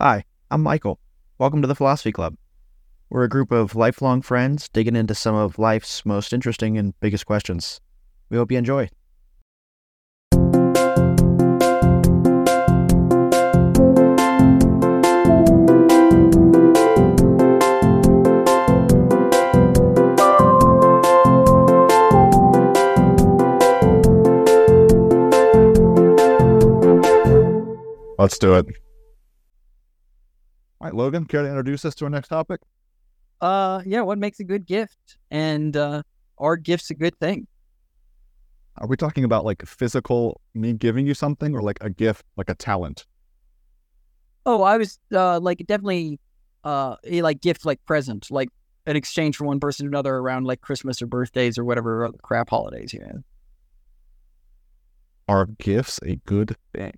Hi, I'm Michael. Welcome to the Philosophy Club. We're a group of lifelong friends digging into some of life's most interesting and biggest questions. We hope you enjoy. Let's do it. All right, Logan, care to introduce us to our next topic? Uh, yeah. What makes a good gift? And uh, are gifts a good thing? Are we talking about like physical me giving you something or like a gift, like a talent? Oh, I was uh like definitely uh a, like gift like present, like an exchange from one person to another around like Christmas or birthdays or whatever other crap holidays you have. Are gifts a good thing?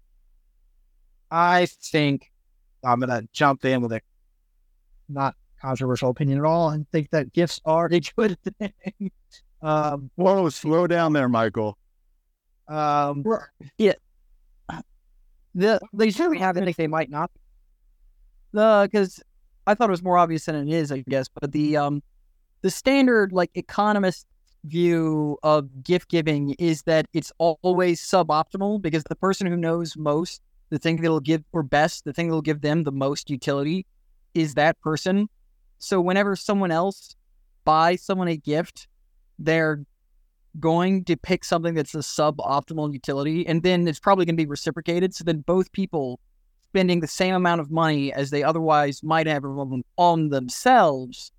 I think I'm gonna jump in with a not controversial opinion at all and think that gifts are a good thing. um, Whoa, slow down there, Michael. um, Yeah. the, they certainly have to think they might not. The because I thought it was more obvious than it is, I guess. But the um the standard like economist view of gift giving is that it's always suboptimal because the person who knows most, the thing that'll give or best, the thing that'll give them the most utility is that person. So whenever someone else buys someone a gift, they're going to pick something that's a suboptimal utility and then it's probably going to be reciprocated so then both people spending the same amount of money as they otherwise might have on themselves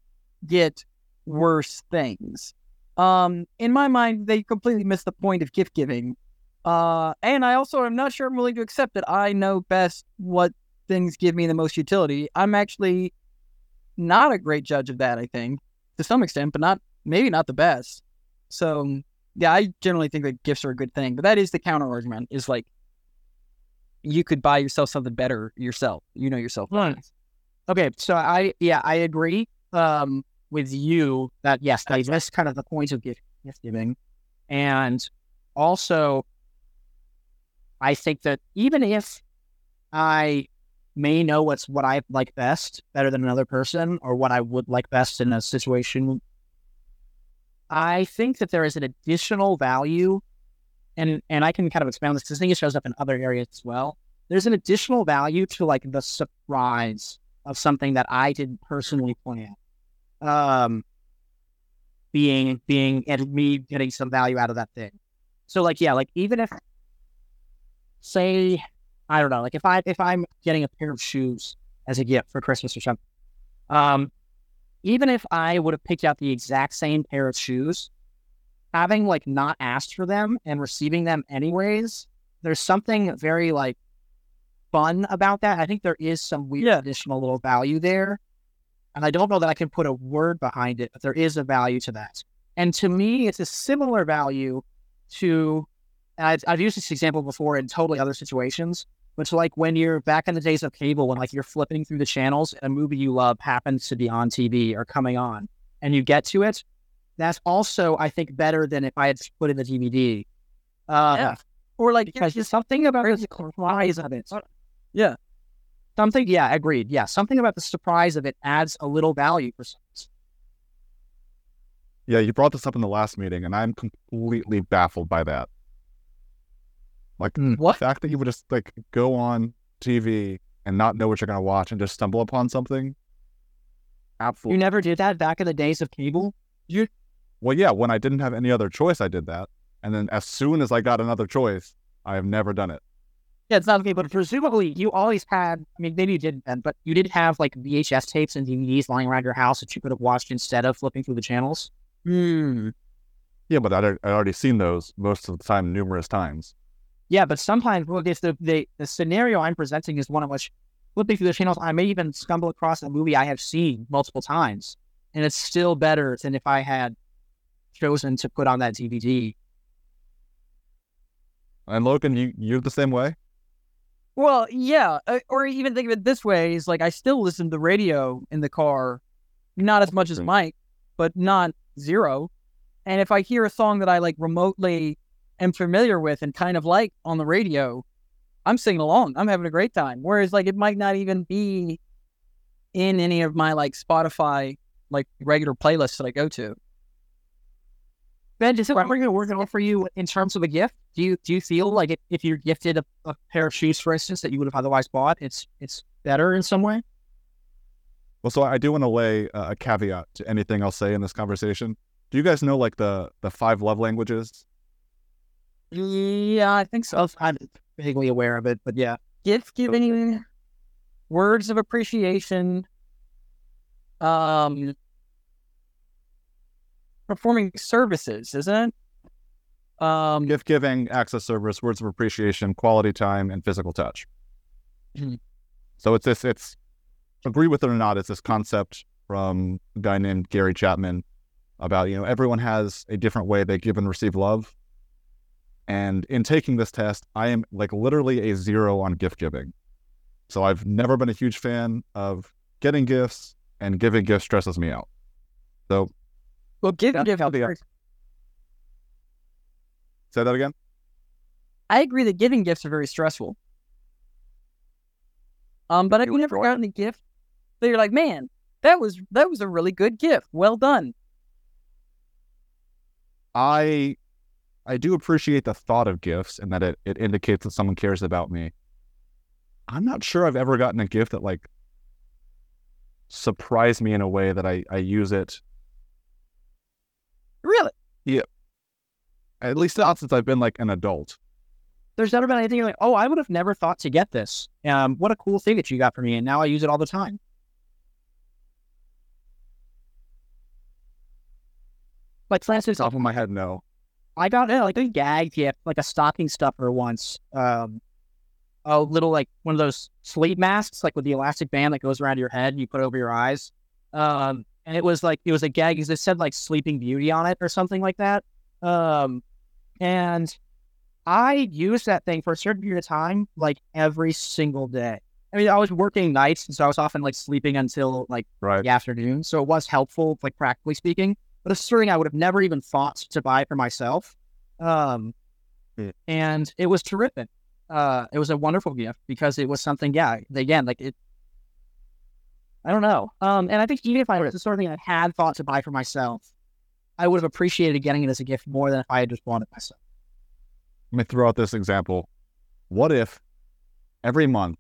get worse things. Um, in my mind, they completely miss the point of gift giving. Uh, and I also am not sure I'm willing to accept that I know best what things give me the most utility. I'm actually not a great judge of that, I think, to some extent, but not maybe not the best. So yeah, I generally think that gifts are a good thing, but that is the counter argument is like you could buy yourself something better yourself. You know yourself. Okay, so I yeah I agree um, with you that yes that, that's kind of the point of gift, gift giving, and also I think that even if I may know what's what I like best better than another person or what I would like best in a situation, I think that there is an additional value, and and I can kind of expand this think it shows up in other areas as well. There's an additional value to like the surprise of something that I didn't personally plan. Um, being being and me getting some value out of that thing. So like yeah, like even if say I don't know, like if I if I'm getting a pair of shoes as a gift for Christmas or something, um, even if I would have picked out the exact same pair of shoes, having like not asked for them and receiving them anyways, there's something very like fun about that. I think there is some weird Yeah. additional little value there. And I don't know that I can put a word behind it, but there is a value to that. And to me, it's a similar value to, and I've, I've used this example before in totally other situations, but it's like when you're back in the days of cable, when like you're flipping through the channels and a movie you love happens to be on TV or coming on and you get to it, that's also, I think, better than if I had just put in the DVD. Uh, Yeah. Or like because there's something about the surprise of it. Yeah. Something, yeah, agreed. Yeah, something about the surprise of it adds a little value for some. Yeah, you brought this up in the last meeting, and I'm completely baffled by that. Like Hmm. the fact that you would just like go on TV and not know what you're gonna watch and just stumble upon something. Absolutely. You never did that back in the days of cable? You well, yeah, when I didn't have any other choice, I did that. And then as soon as I got another choice, I have never done it. Yeah, it's not okay, but presumably you always had, I mean, maybe you didn't then, but you did have like VHS tapes and DVDs lying around your house that you could have watched instead of flipping through the channels. Hmm. Yeah, but I'd, I'd already seen those most of the time, numerous times. Yeah, but sometimes well, if the, the the scenario I'm presenting is one in which flipping through the channels, I may even stumble across a movie I have seen multiple times, and it's still better than if I had chosen to put on that DVD. And Logan, you you're the same way. Well, yeah, uh, or even think of it this way: is like I still listen to the radio in the car, not as much as Mike, but not zero. And if I hear a song that I like remotely am familiar with and kind of like on the radio, I'm singing along. I'm having a great time. Whereas like it might not even be in any of my like Spotify like regular playlists that I go to. Ben, does it what we're going to work working out for you in terms of a gift? Do you do you feel like if, if you're gifted a, a pair of shoes, for instance, that you would have otherwise bought, it's it's better in some way? Well, so I do want to lay a caveat to anything I'll say in this conversation. Do you guys know like the the five love languages? Yeah, I think so. I'm vaguely aware of it, but yeah. Gift giving, words of appreciation, um, performing services, isn't it? Um, Gift giving, access service, words of appreciation, quality time, and physical touch. Mhm. So it's this. It's agree with it or not. It's this concept from a guy named Gary Chapman about you know everyone has a different way they give and receive love. And in taking this test, I am like literally a zero on gift giving. So I've never been a huge fan of getting gifts, and giving gifts stresses me out. So well, give, Yeah, give, I'll say that again. I agree that giving gifts are very stressful. Um, but I've never gotten a gift that you're like, man, that was that was a really good gift. Well done. I I do appreciate the thought of gifts and that it, it indicates that someone cares about me. I'm not sure I've ever gotten a gift that like surprised me in a way that I, I use it Really? Yep. At least not since I've been like an adult. There's never been anything you're like, oh, I would have never thought to get this. Um, what a cool thing that you got for me, and now I use it all the time. Like for instance, Top of my head, no. I got uh, like a gag gift, like a stocking stuffer once. Um, a little like one of those sleep masks, like with the elastic band that goes around your head and you put over your eyes. Um, and it was like it was a gag because it said like Sleeping Beauty on it or something like that. Um, and I used that thing for a certain period of time, like every single day. I mean, I was working nights, and so I was often like sleeping until like Right. the afternoon. So it was helpful, like practically speaking. But it's something I would have never even thought to buy for myself. Um, Hmm. and it was terrific. Uh, it was a wonderful gift because it was something, yeah, again, like it. I don't know. Um, and I think even if I was the sort of thing I had thought to buy for myself, I would have appreciated getting it as a gift more than if I had just bought it myself. Let me throw out this example. What if every month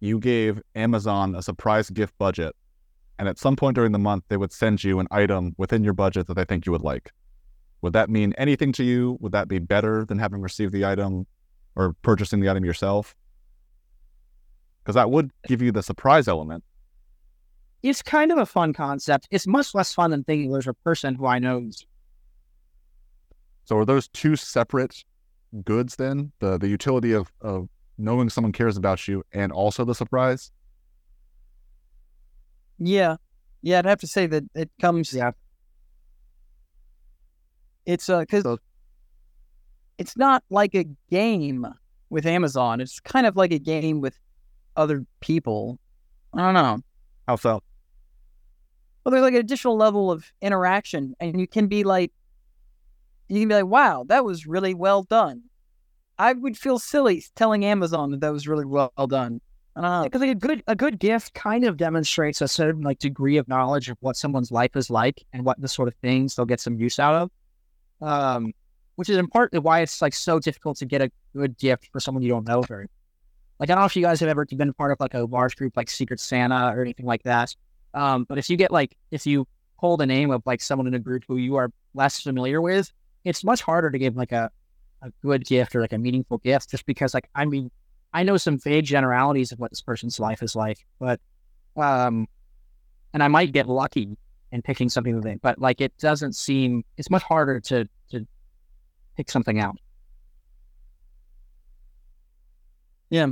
you gave Amazon a surprise gift budget and at some point during the month they would send you an item within your budget that they think you would like? Would that mean anything to you? Would that be better than having received the item or purchasing the item yourself? Because that would give you the surprise element. It's kind of a fun concept. It's much less fun than thinking there's a person who I know is So are those two separate goods then? The the utility of, of knowing someone cares about you and also the surprise? Yeah. Yeah, I'd have to say that it comes. Yeah. It's uh, because So- it's not like a game with Amazon. It's kind of like a game with other people. I don't know. How so? Well, there's like an additional level of interaction, and you can be like, you can be like, wow, that was really well done. I would feel silly telling Amazon that that was really well done. Because like a good a good gift kind of demonstrates a certain like degree of knowledge of what someone's life is like and what the sort of things they'll get some use out of. Um, which is in part why it's like so difficult to get a good gift for someone you don't know very. Like I don't know if you guys have ever been part of like a large group like Secret Santa or anything like that. Um, but if you get like if you pull the name of like someone in a group who you are less familiar with, it's much harder to give like a a good gift or like a meaningful gift just because like I mean I know some vague generalities of what this person's life is like, but um, and I might get lucky in picking something that they, but like it doesn't seem it's much harder to to pick something out. Yeah.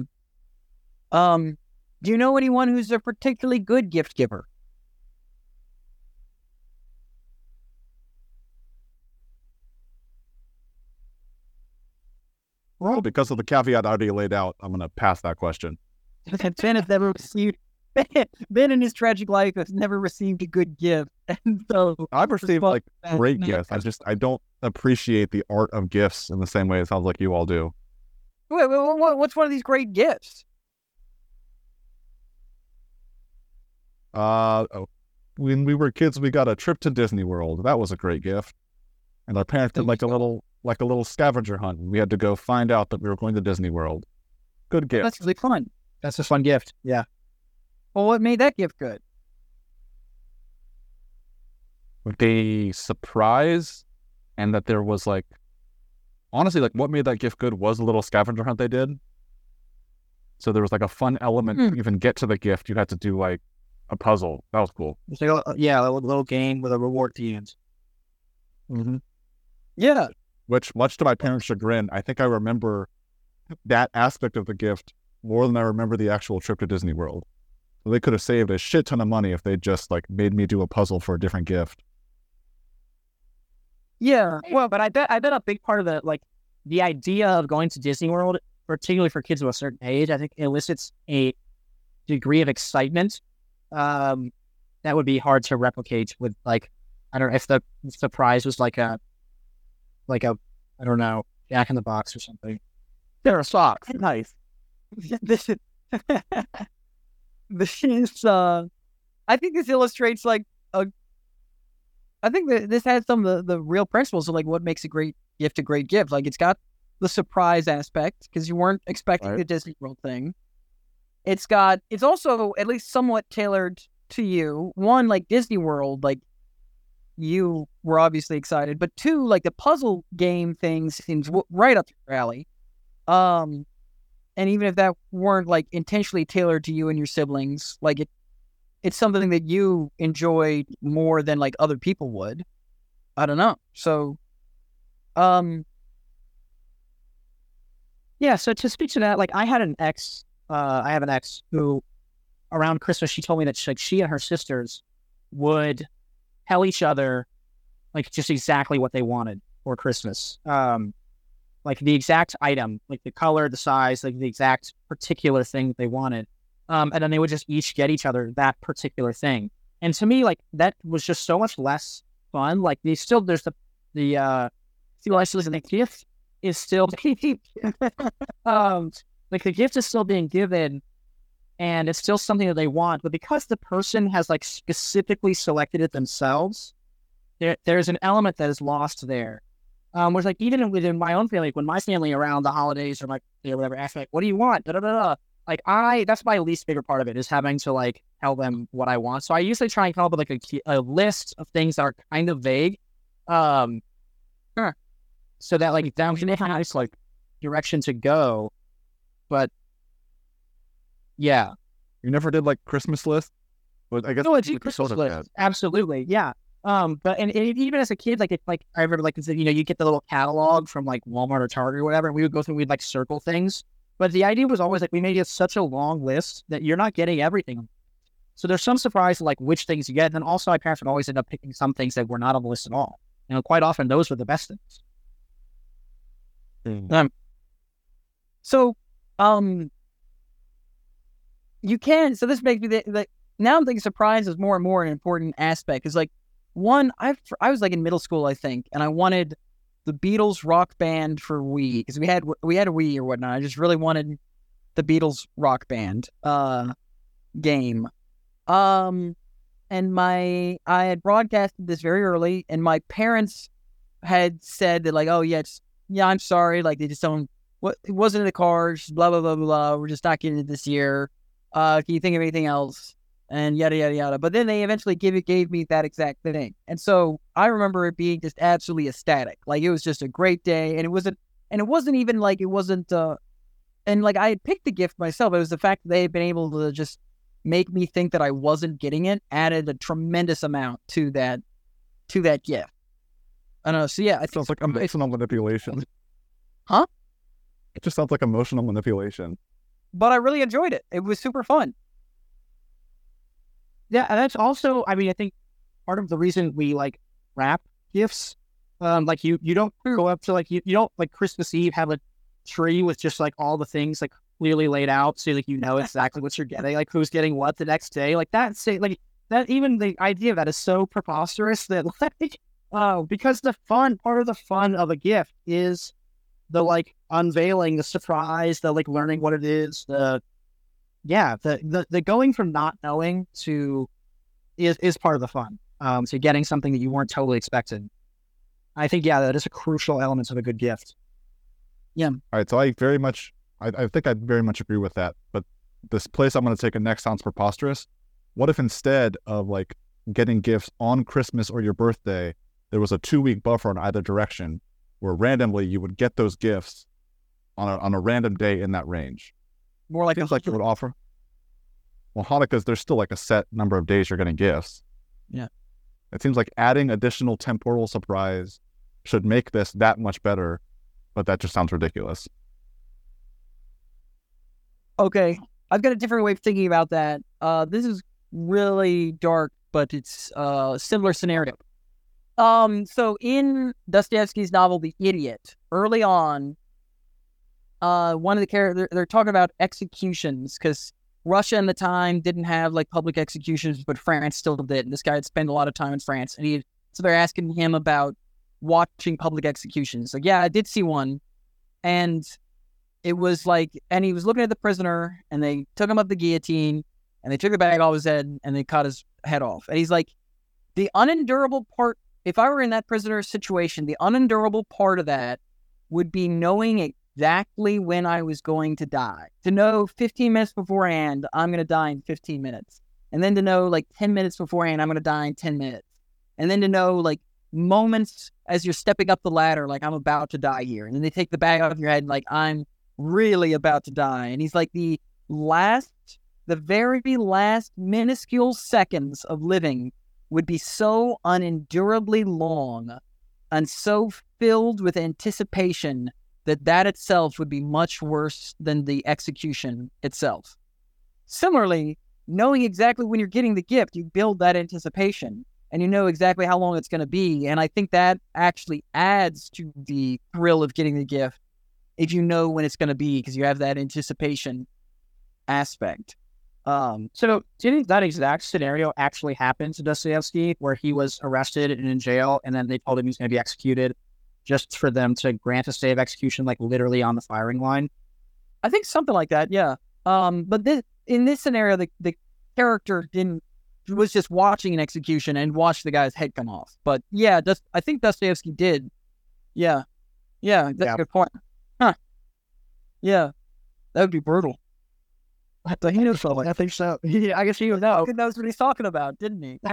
Um, do you know anyone who's a particularly good gift giver? Well, because of the caveat I already laid out, I'm going to pass that question. Ben has never received. Ben, ben in his tragic life has never received a good gift, and so I've received like great gifts. I just I don't appreciate the art of gifts in the same way it sounds like you all do. Wait, wait, what, what's one of these great gifts? Uh, oh, when we were kids, we got a trip to Disney World. That was a great gift. And our parents did like a little, like a little scavenger hunt. We had to go find out that we were going to Disney World. Good gift. That's really fun. That's a fun gift. Yeah. Well, what made that gift good? the surprise and that there was like honestly like what made that gift good was the little scavenger hunt they did so there was like a fun element Hmm. to even get to the gift you had to do like a puzzle that was cool It's like a, yeah, a little, little game with a reward at the end. mm-hmm. Yeah. Which much to my parents chagrin i think i remember that aspect of the gift more than i remember the actual trip to disney world they could have saved a shit ton of money if they just like made me do a puzzle for a different gift Yeah. Well, but I bet I bet a big part of the like the idea of going to Disney World, particularly for kids of a certain age, I think elicits a degree of excitement um, that would be hard to replicate with like I don't know if the prize was like a like a I don't know Jack in the Box or something. There are socks. Nice. this is this is uh I think this illustrates like a I think that this has some of the, the real principles of like what makes a great gift a great gift. Like it's got the surprise aspect because you weren't expecting Right. the Disney World thing. It's got it's also at least somewhat tailored to you. One like Disney World, like you were obviously excited, but two like the puzzle game thing seems right up your alley. Um, and even if that weren't like intentionally tailored to you and your siblings, like it, it's something that you enjoy more than like other people would. I don't know. So, um, Yeah, so to speak to that, like I had an ex, uh, I have an ex who, around Christmas, she told me that she, like she and her sisters would tell each other, like just exactly what they wanted for Christmas, um, like the exact item, like the color, the size, like the exact particular thing that they wanted, um, and then they would just each get each other that particular thing. And to me, like that was just so much less fun. Like they still, there's the the uh, still the gift is still um like the gift is still being given and it's still something that they want but because the person has like specifically selected it themselves there there's an element that is lost there. Um whereas like even within my own family like when my family around the holidays or my or whatever ask like what do you want? Da, da, da, like i that's my least favorite part of it is having to like tell them what i want. So i usually try and come up with like a, a list of things that are kind of vague um so that like down can have like direction to go. But yeah, you never did like christmas list but i guess no, it's you a sort Christmas of list. had. Absolutely, yeah. Um, but and, and even as a kid, like it, like I remember, like you know, you get the little catalog from like Walmart or Target or whatever, and we would go through, we'd like circle things. But the idea was always like we made it such a long list that you're not getting everything. So there's some surprise like which things you get, and then also my parents would always end up picking some things that were not on the list at all. You know, quite often those were the best things. So, um, you can. So this makes me like now I'm thinking surprise is more and more an important aspect. Is like one I I was like in middle school I think, and I wanted the Beatles rock band for Wii because we had we had a Wii or whatnot. I just really wanted the Beatles rock band uh game. Um, and my I had broadcasted this very early, and my parents had said that like, oh yeah, yeah, I'm sorry, like they just don't what it wasn't in the blah blah blah blah blah. We're just not getting it this year. Uh, can you think of anything else? And yada yada yada. But then they eventually gave it gave me that exact thing. And so I remember it being just absolutely ecstatic. Like it was just a great day. And it wasn't and it wasn't even like it wasn't uh and like I had picked the gift myself. It was the fact that they had been able to just make me think that I wasn't getting it added a tremendous amount to that to that gift. I don't know. So yeah, I sounds like emotional manipulation Huh? it just sounds like emotional manipulation but I really enjoyed it. It was super fun. Yeah, and that's also, I mean, I think part of the reason we like wrap gifts, um, like you, you don't go up to like you, you don't like Christmas Eve have a tree with just like all the things like clearly laid out, so like you know exactly what you're getting, like who's getting what the next day, like that. Say like that. Even the idea of that is so preposterous that like, uh, because the fun part of the fun of a gift is the like unveiling, the surprise, the like learning what it is, the yeah, the the, the going from not knowing to is is part of the fun. Um, to getting something that you weren't totally expecting. I think yeah, that is a crucial element of a good gift. Yeah. All right, so I very much, I, I think I very much agree with that. But this place I'm going to take it next sounds preposterous. What if instead of like getting gifts on Christmas or your birthday, there was a two week buffer in either direction where randomly you would get those gifts on a, on a random day in that range? More like Seems a like it would offer. Well, Hanukkah's there's still like a set number of days you're getting gifts. Yeah. It seems like adding additional temporal surprise should make this that much better, but that just sounds ridiculous. Okay, I've got a different way of thinking about that. Uh, this is really dark, but it's uh, a similar scenario. Um, so in Dostoevsky's novel *The Idiot*, early on, uh, one of the characters they're, they're talking about executions because Russia in the time didn't have like public executions, but France still did. And this guy had spent a lot of time in France, and he so they're asking him about watching public executions. Like, yeah, I did see one, and it was like, and he was looking at the prisoner, and they took him up the guillotine, and they took the bag off his head, and they cut his head off. And he's like, the unendurable part. If I were in that prisoner's situation, the unendurable part of that would be knowing exactly when I was going to die. To know 15 minutes beforehand, I'm going to die in 15 minutes. And then to know like 10 minutes beforehand, I'm going to die in 10 minutes. And then to know like moments as you're stepping up the ladder, like I'm about to die here. And then they take the bag off your head, like I'm really about to die. And he's like the last, the very last minuscule seconds of living would be so unendurably long and so filled with anticipation that that itself would be much worse than the execution itself. Similarly, knowing exactly when you're getting the gift, you build that anticipation and you know exactly how long it's going to be. And I think that actually adds to the thrill of getting the gift if you know when it's going to be because you have that anticipation aspect. Um, So, do you think that exact scenario actually happened to Dostoevsky, where he was arrested and in jail, and then they told him he was going to be executed, just for them to grant a stay of execution, like literally on the firing line? I think something like that, yeah. Um, but this, in this scenario, the, the character didn't was just watching an execution and watched the guy's head come off. But yeah, I think Dostoevsky did. Yeah, yeah, that's Yeah. a good point. Huh? Yeah, that would be brutal. But he knows something. I think so. Yeah, I guess he would know. He knows what he's talking about, didn't he?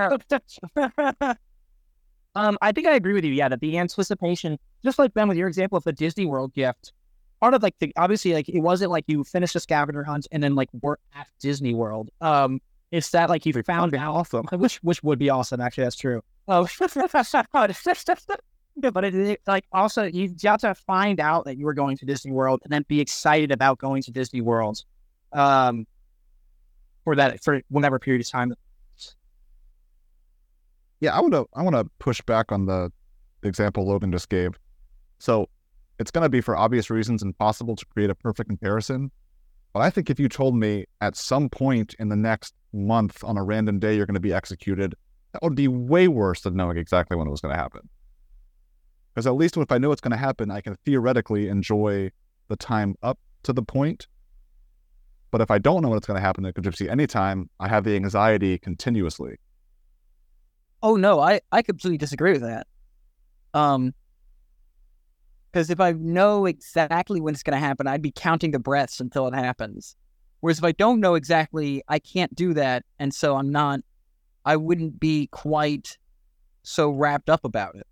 um, I think I agree with you. Yeah, that the anticipation, just like Ben with your example of the Disney World gift, part of like the obviously like it wasn't like you finished a scavenger hunt and then like we're at Disney World. Um, it's that like you found out awesome, which which would be awesome. Actually, that's true. Oh, yeah, but it, it like also you got to find out that you were going to Disney World and then be excited about going to Disney World, um, for that for whatever period of time Yeah, I want to I want to push back on the example Logan just gave. So it's going to be for obvious reasons impossible to create a perfect comparison. But I think if you told me at some point in the next month on a random day you're going to be executed, that would be way worse than knowing exactly when it was going to happen. Because at least if I know it's going to happen, I can theoretically enjoy the time up to the point. But if I don't know what's going to happen, it could just be any time. I have the anxiety continuously. Oh no, I I completely disagree with that. Um, because if I know exactly when it's going to happen, I'd be counting the breaths until it happens. Whereas if I don't know exactly, I can't do that, and so I'm not. I wouldn't be quite so wrapped up about it.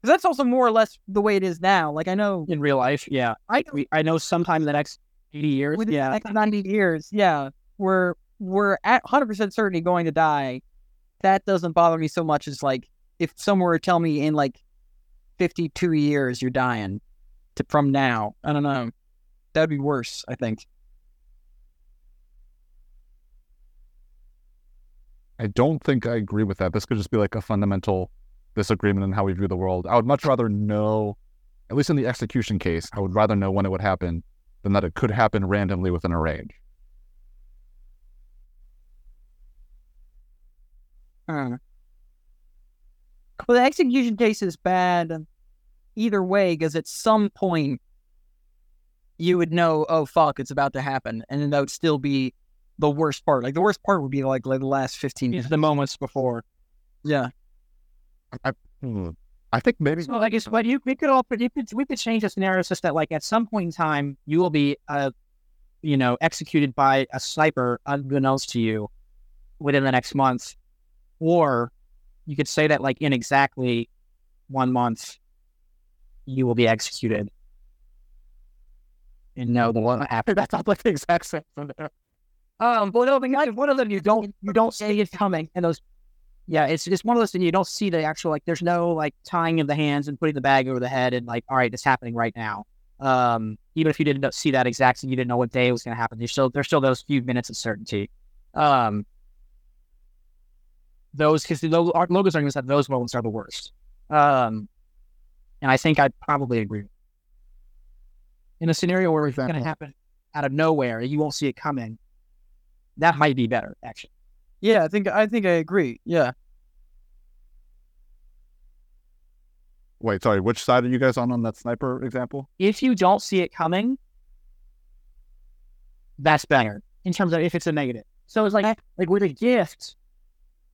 Because that's also more or less the way it is now. Like I know in real life. Yeah, I I know sometime in the next eighty years. within yeah, the next 90 years, yeah, we're we're at 100% certainty going to die. That doesn't bother me so much as like if someone were to tell me in like 52 years you're dying to, from now. I don't know. That'd be worse, I think. I don't think I agree with that. This could just be like a fundamental disagreement in how we view the world. I would much rather know, at least in the execution case, I would rather know when it would happen than that it could happen randomly within a range. Uh. Well, the execution case is bad either way because at some point you would know, oh fuck, it's about to happen, and then that would still be the worst part. Like the worst part would be like like the last fifteen minutes. the moments before. Yeah, Hmm. I think maybe So I guess, but you we could all you could we could change the scenario such that like at some point in time you will be uh you know executed by a sniper unbeknownst to you within the next month, or you could say that like in exactly one month you will be executed. And no, the one after that's not like the exact same. Um, but no, but one of them you don't you don't see it coming, and those yeah, it's it's one of those things you don't see the actual like. There's no like tying of the hands and putting the bag over the head and like, all right, it's happening right now. Um, even if you didn't see that exact, thing, you didn't know what day it was going to happen. There's still there's still those few minutes of certainty. Um, those because the lo- our logos arguments that those moments are the worst. Um, and I think I'd probably agree. In a scenario where it's going to happen out of nowhere, you won't see it coming. That might be better, actually. Yeah. I think I think I agree. Yeah, wait, sorry, which side are you guys on on that sniper example? if you don't see it coming, that's better in terms of if it's a negative. So it's like like with a gift,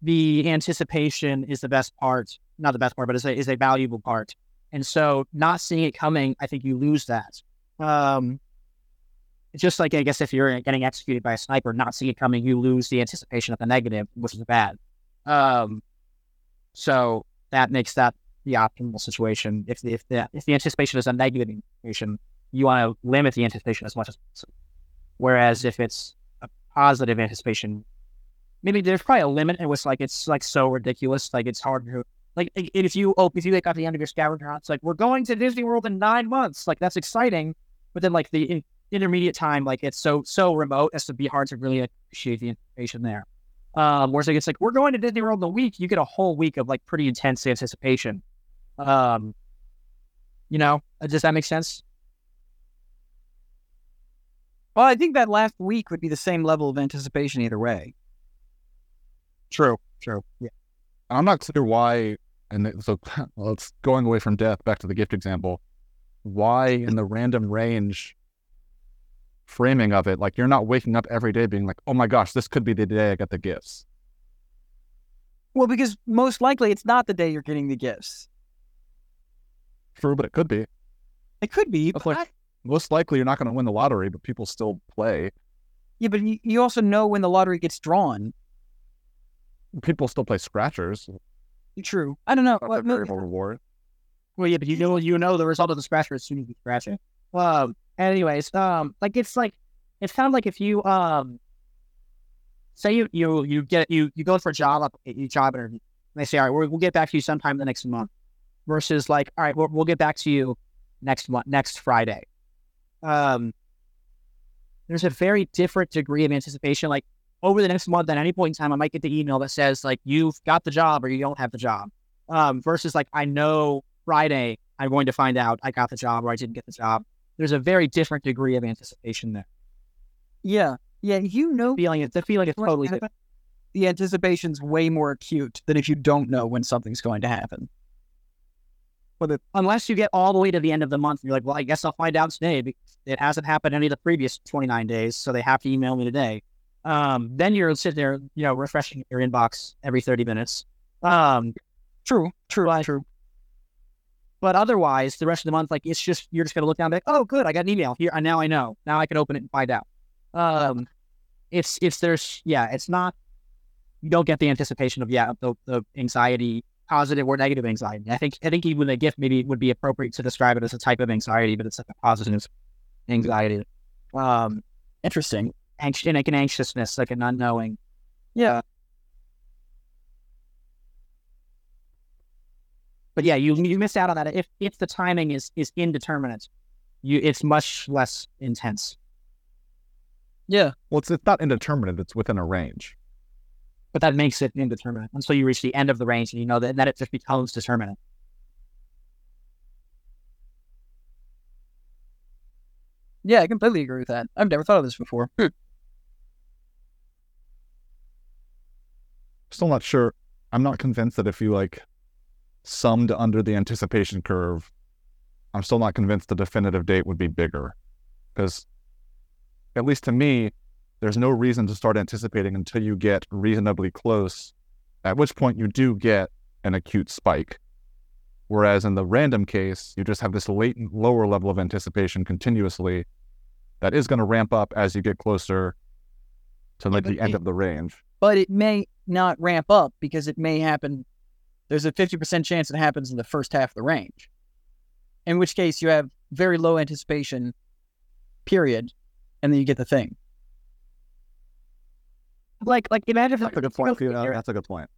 the anticipation is the best part, not the best part, but it's a is a valuable part. And so not seeing it coming, I think you lose that. Um, it's just like I guess if you're getting executed by a sniper, not seeing it coming, you lose the anticipation of the negative, which is bad. Um, so that makes that the optimal situation. If the, if the if the anticipation is a negative anticipation, you want to limit the anticipation as much as possible. Whereas if it's a positive anticipation, maybe there's probably a limit It was like it's like so ridiculous, like it's hard to like if you oh if you like at the end of your scavenger hunt, it's like we're going to Disney World in nine months, like that's exciting, but then like the intermediate time, like it's so so remote as to be hard to really appreciate the information there. Um, whereas like it's like we're going to Disney World in a week, you get a whole week of like pretty intense anticipation. Um, you know, uh, does that make sense? well, I think that last week would be the same level of anticipation either way. True, true. Yeah. I'm not clear why, and so well, it's going away from death back to the gift example. Why in the random range framing of it, like you're not waking up every day being like, oh my gosh, this could be the day I get the gifts. Well, because most likely it's not the day you're getting the gifts. True, but it could be. It could be, but like- Most likely you're not going to win the lottery, but people still play. yeah, but you, you also know when the lottery gets drawn. People still play scratchers. True. I don't know. What- variable reward. Well, yeah, but you know, you know the result of the scratcher as soon as you scratch it. Um. Anyways, um, like it's like it's of like if you um, say you you you get you you go for a job up you job interview, and they say, all right, we'll, we'll get back to you sometime the next month, versus like, all right, we'll, we'll get back to you next month, next Friday. Um, there's a very different degree of anticipation. Like over the next month, at any point in time, I might get the email that says like you've got the job or you don't have the job. Um, versus like I know Friday I'm going to find out I got the job or I didn't get the job. There's a very different degree of anticipation there. Yeah. Yeah. You know Feeling it, the feeling is totally different. The anticipation's way more acute than if you don't know when something's going to happen. But it, unless you get all the way to the end of the month, and you're like, well, I guess I'll find out today because it hasn't happened any of the previous 29 days, so they have to email me today. Um, then you're sitting there, you know, refreshing your inbox every 30 minutes. Um, True. True. But- True. But otherwise, the rest of the month, like it's just you're just gonna look down and be like, oh, good, I got an email here, and now I know. Now I can open it and find out. Um, it's it's there's yeah, it's not. You don't get the anticipation of yeah the the anxiety, positive or negative anxiety. I think I think even a gift maybe it would be appropriate to describe it as a type of anxiety, but it's like a positive anxiety. Um, Interesting. anx- and like an anxiousness, like an unknowing. Yeah. But yeah, you you miss out on that if if the timing is is indeterminate. You it's much less intense. Yeah. Well, it's, it's not indeterminate. It's within a range. But that makes it indeterminate until you reach the end of the range and you know that and then it just becomes determinate. Yeah. I completely agree with that. I've never thought of this before. Hmm. Still not sure. I'm not convinced that if you like summed under the anticipation curve I'm still not convinced the definitive date would be bigger. Because, at least to me, there's no reason to start anticipating until you get reasonably close, at which point you do get an acute spike. Whereas in the random case, you just have this latent lower level of anticipation continuously that is going to ramp up as you get closer to like but the end it- of the range. but it may not ramp up because it may happen. There's a 50% chance it happens in the first half of the range, in which case you have very low anticipation, period, and then you get the thing. Like, like imagine if That's a good point. Fiona. That's a good point.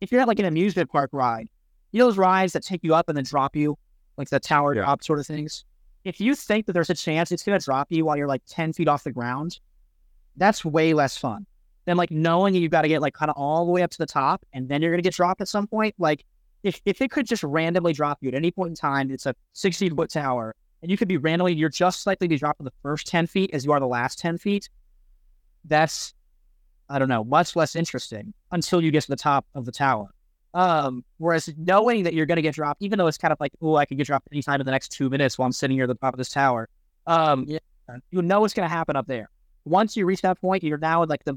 if you're at like an amusement park ride, you know those rides that take you up and then drop you, like the tower Yeah. drop sort of things. If you think that there's a chance it's gonna drop you while you're like ten feet off the ground, that's way less fun than like knowing you've got to get like kind of all the way up to the top and then you're gonna get dropped at some point. Like if if it could just randomly drop you at any point in time, it's a sixty foot tower, and you could be randomly you're just likely to drop in the first ten feet as you are the last ten feet. That's I don't know, much less interesting until you get to the top of the tower. Um, whereas knowing that you're going to get dropped, even though it's kind of like, oh, I could get dropped anytime in the next two minutes while I'm sitting here at the top of this tower, um, Yeah. you know what's going to happen up there. Once you reach that point, you're now in like the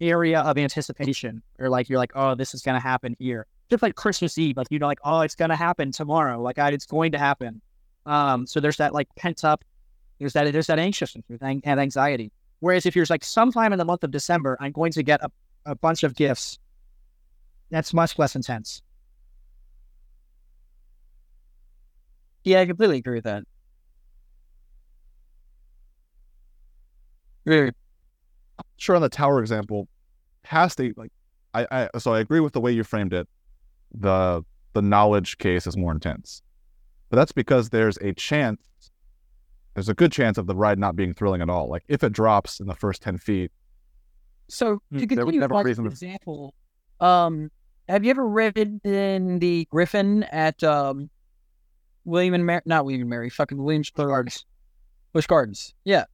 area of anticipation, or like you're like, oh, this is going to happen here. Just like Christmas Eve, like you know, like oh, it's going to happen tomorrow, like I, it's going to happen. Um, so there's that like pent up, there's that there's that anxiousness and anxiety. Whereas if you're like sometime in the month of December, I'm going to get a, a bunch of gifts. That's much less intense. Yeah, I completely agree with that. Very. Sure, on the tower example, past the like, I, I so I agree with the way you framed it. The the knowledge case is more intense, but that's because there's a chance, there's a good chance of the ride not being thrilling at all. Like if it drops in the first ten feet, So Hmm, to continue never a with reason Michael's to- example, um, have you ever ridden in the Griffon at um, William and Mary? Not William and Mary, fucking Williams Gardens, Busch Gardens. Yeah.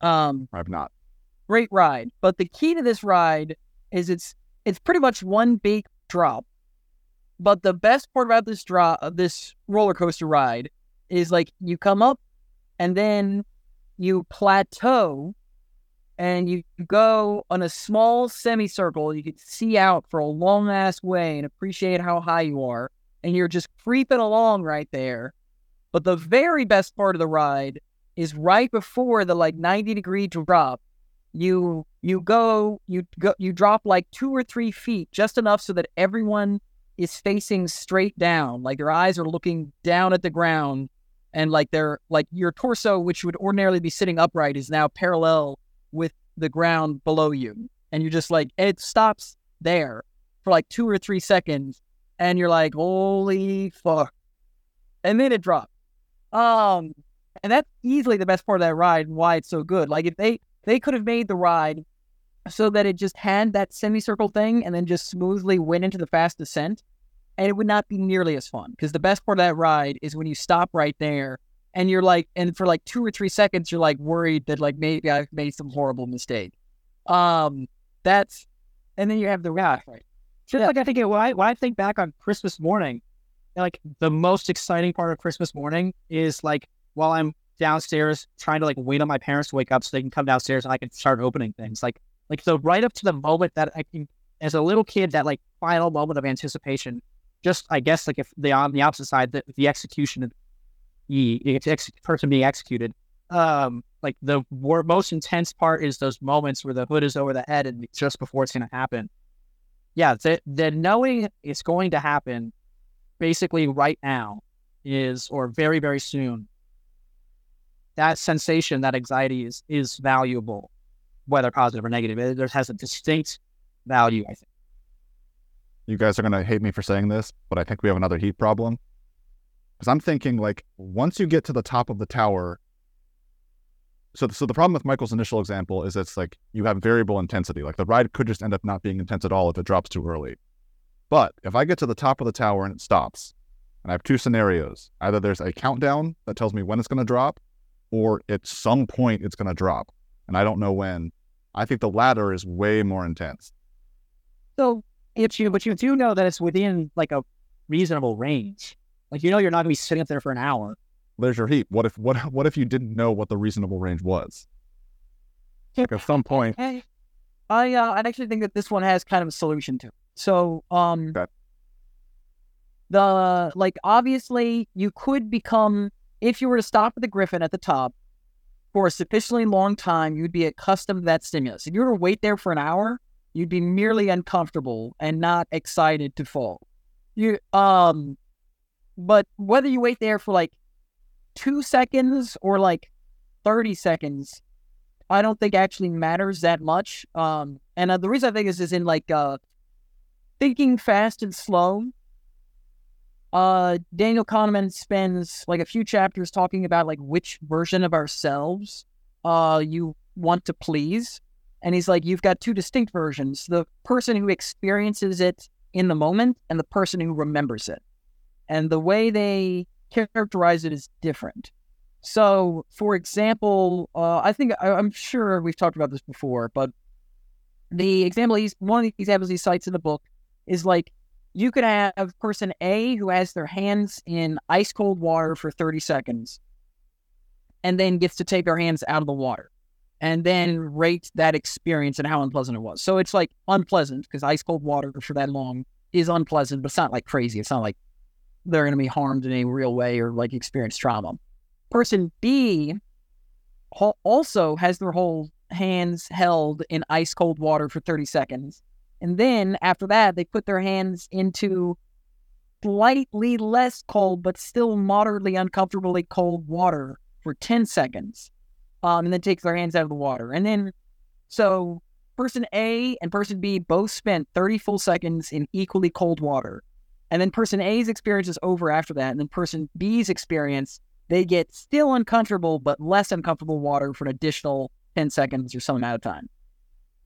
Um, I've not. Great ride. But the key to this ride is it's it's pretty much one big drop. But the best part about this drop, this roller coaster ride, is like you come up and then you plateau and you go on a small semicircle. You can see out for a long ass way and appreciate how high you are. And you're just creeping along right there. But the very best part of the ride is right before the like 90 degree drop. You you go you go you drop like two or three feet, just enough so that everyone is facing straight down, like their eyes are looking down at the ground, and like they're like your torso, which would ordinarily be sitting upright, is now parallel with the ground below you, and you're just like it stops there for like two or three seconds, and you're like, holy fuck, and then it drops. Um, and that's easily the best part of that ride and why it's so good. Like if they they could have made the ride so that it just had that semicircle thing and then just smoothly went into the fast descent, and it would not be nearly as fun. Because the best part of that ride is when you stop right there and you're like, and for like two or three seconds, you're like worried that like maybe I've made some horrible mistake. Um, that's, and then you have the Yeah. right. Just Yeah. like I think it, when I when I think back on Christmas morning, like the most exciting part of Christmas morning is like while I'm downstairs trying to like wait on my parents to wake up so they can come downstairs and I can start opening things. Like like so right up to the moment that I can as a little kid, that like final moment of anticipation. Just I guess like if the on the opposite side, the, the execution of the ex- person being executed. Um, like the wor- most intense part is those moments where the hood is over the head and just before it's going to happen yeah, the, the knowing it's going to happen basically right now is, or very, very soon, that sensation, that anxiety is, is valuable, whether positive or negative. It, it has a distinct value, I think. You guys are gonna hate me for saying this, but I think we have another heap problem. Because I'm thinking like once you get to the top of the tower. So, so the problem with Michael's initial example is it's like you have variable intensity. Like the ride could just end up not being intense at all if it drops too early. But if I get to the top of the tower and it stops, and I have two scenarios: either there's a countdown that tells me when it's going to drop, or at some point it's going to drop, and I don't know when. I think the latter is way more intense. So, if you, but you do know that it's within like a reasonable range. Like you know, you're not gonna be sitting up there for an hour. There's your heap. What if what what if you didn't know what the reasonable range was? Like at some point, Hey, I uh, I actually think that this one has kind of a solution to it. So, um, Okay. the like obviously you could become if you were to stop at the Griffon at the top for a sufficiently long time, you'd be accustomed to that stimulus. If you were to wait there for an hour, you'd be merely uncomfortable and not excited to fall. You um, but whether you wait there for like two seconds or like thirty seconds, I don't think actually matters that much. Um, and uh, the reason I think is is in like uh, thinking fast and slow. Uh, Daniel Kahneman spends like a few chapters talking about like which version of ourselves uh you want to please, and he's like, you've got two distinct versions: the person who experiences it in the moment and the person who remembers it, and the way they characterize it is different. So, for example, uh, I think I, I'm sure we've talked about this before, but the example he's one of the examples he cites in the book is like you could have person A who has their hands in ice cold water for 30 seconds and then gets to take their hands out of the water and then rate that experience and how unpleasant it was. So it's like unpleasant because ice cold water for that long is unpleasant, but it's not like crazy. It's not like they're going to be harmed in a real way or like experience trauma. Person B also has their whole hands held in ice cold water for 30 seconds. And then after that, they put their hands into slightly less cold, but still moderately uncomfortably cold water for 10 seconds. Um, and then takes their hands out of the water. And then, so person A and person B both spent 30 full seconds in equally cold water. And then person A's experience is over after that. And then person B's experience, they get still uncomfortable, but less uncomfortable water for an additional 10 seconds or some amount of time.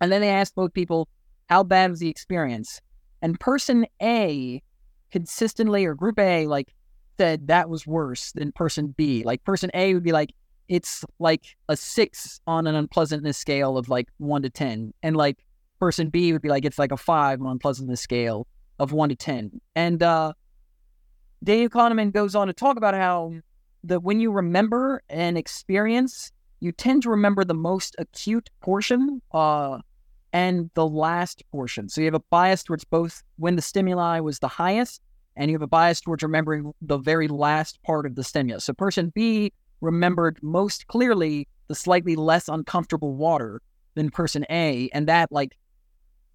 And then they asked both people, how bad was the experience? And person A consistently, or group A, like said that was worse than person B. Like person A would be like, it's like a six on an unpleasantness scale of like one to 10. And like person B would be like, it's like a five on unpleasantness scale of one to 10. And uh, Dave Kahneman goes on to talk about how that when you remember an experience, you tend to remember the most acute portion uh, and the last portion. So you have a bias towards both when the stimuli was the highest, and you have a bias towards remembering the very last part of the stimulus. So person B remembered most clearly the slightly less uncomfortable water than person A, and that like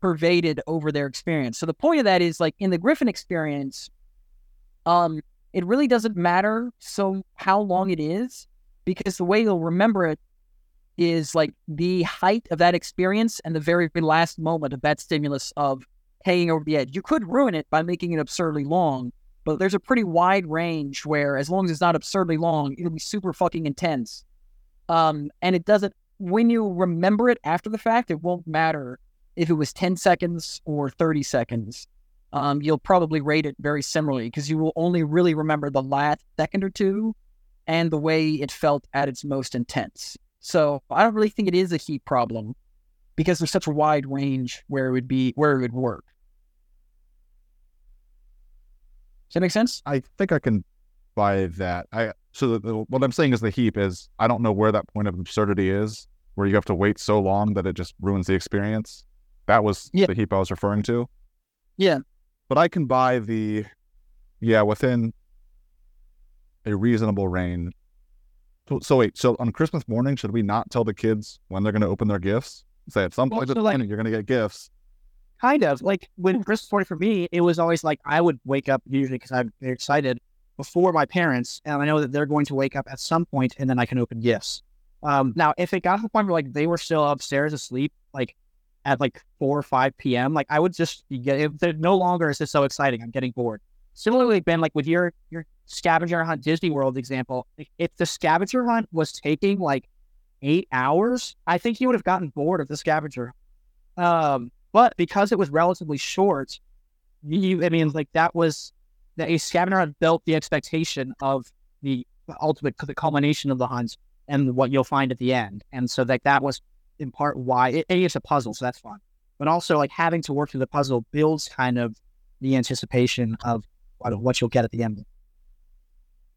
pervaded over their experience. So the point of that is like in the Griffon experience, um, it really doesn't matter so how long it is because the way you'll remember it is like the height of that experience and the very last moment of that stimulus of hanging over the edge. You could ruin it by making it absurdly long, but there's a pretty wide range where as long as it's not absurdly long, it'll be super fucking intense. Um, and it doesn't when you remember it after the fact, it won't matter if it was 10 seconds or 30 seconds. Um, you'll probably rate it very similarly because you will only really remember the last second or two and the way it felt at its most intense. So I don't really think it is a heap problem because there's such a wide range where it would be where it would work. Does that make sense? I think I can buy that. I so the, the, what I'm saying is the heap is I don't know where that point of absurdity is where you have to wait so long that it just ruins the experience. That was Yeah. the heap I was referring to. Yeah. But I can buy the yeah within a reasonable range. So, so wait, so on Christmas morning, should we not tell the kids when they're going to open their gifts? Say at some Well, point so, the like- morning, you're going to get gifts. Kind of like when Christmas morning for me, it was always like I would wake up usually because I'm very excited before my parents, and I know that they're going to wake up at some point, and then I can open gifts. Um, now, if it got to the point where like they were still upstairs asleep, like at like four or five p.m., like I would just get if they're no longer is this so exciting, I'm getting bored. Similarly, Ben, like with your your scavenger hunt Disney World example, if the scavenger hunt was taking like eight hours, I think you would have gotten bored of the scavenger. Um, but because it was relatively short, you, I mean, like that was that a scavenger hunt built the expectation of the ultimate, the culmination of the hunt and what you'll find at the end. And so like that was in part why it, it's a puzzle, so that's fun. But also like having to work through the puzzle builds kind of the anticipation of what, what you'll get at the end.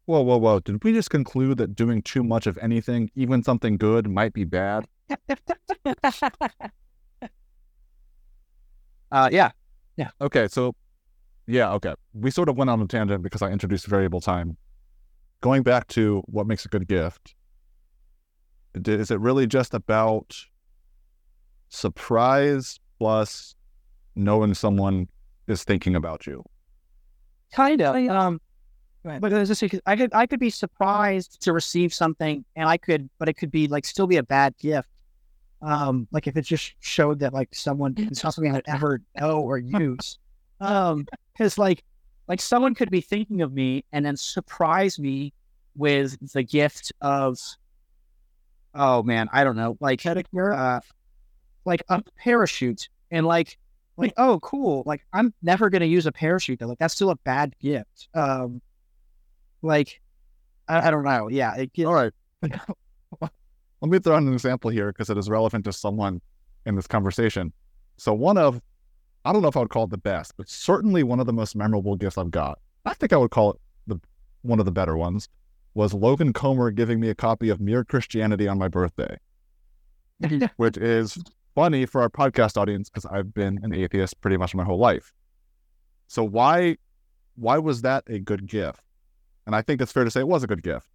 Whoa, whoa, whoa. Did we just conclude that doing too much of anything, even something good, might be bad? uh, yeah. Yeah. Okay, so yeah, okay. We sort of went on a tangent because I introduced variable time. Going back to what makes a good gift, is it really just about surprise plus knowing someone is thinking about you? Kind of. Um, but just I could I could be surprised to receive something, and I could, but it could be like still be a bad gift. Um, like if it just showed that like someone it's not something I'd ever know or use. Um, because like like someone could be thinking of me and then surprise me with the gift of oh man, I don't know, like uh, like a parachute and like like oh cool, like I'm never gonna use a parachute though. Like that's still a bad gift. Um, like I, I don't know. Yeah, it, All right. Let me throw in an example here because it is relevant to someone in this conversation. So, one of, I don't know if I would call it the best, but certainly one of the most memorable gifts I've got, I think I would call it the one of the better ones, was Logan Comer giving me a copy of Mere Christianity on my birthday, which is funny for our podcast audience because I've been an atheist pretty much my whole life. So, why, why was that a good gift? And I think it's fair to say it was a good gift.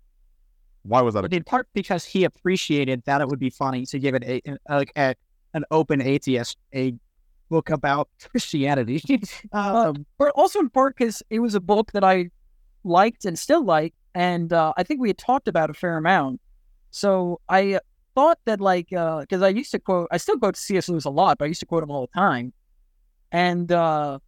Why was that a good gift? in part because he appreciated that it would be funny to give it a, a- a, an open atheist a book about Christianity. um, But also in part because it was a book that I liked and still like, and uh, I think we had talked about a fair amount. So I thought that like uh because I used to quote, I still quote C.S. Lewis a lot, but I used to quote him all the time, and uh,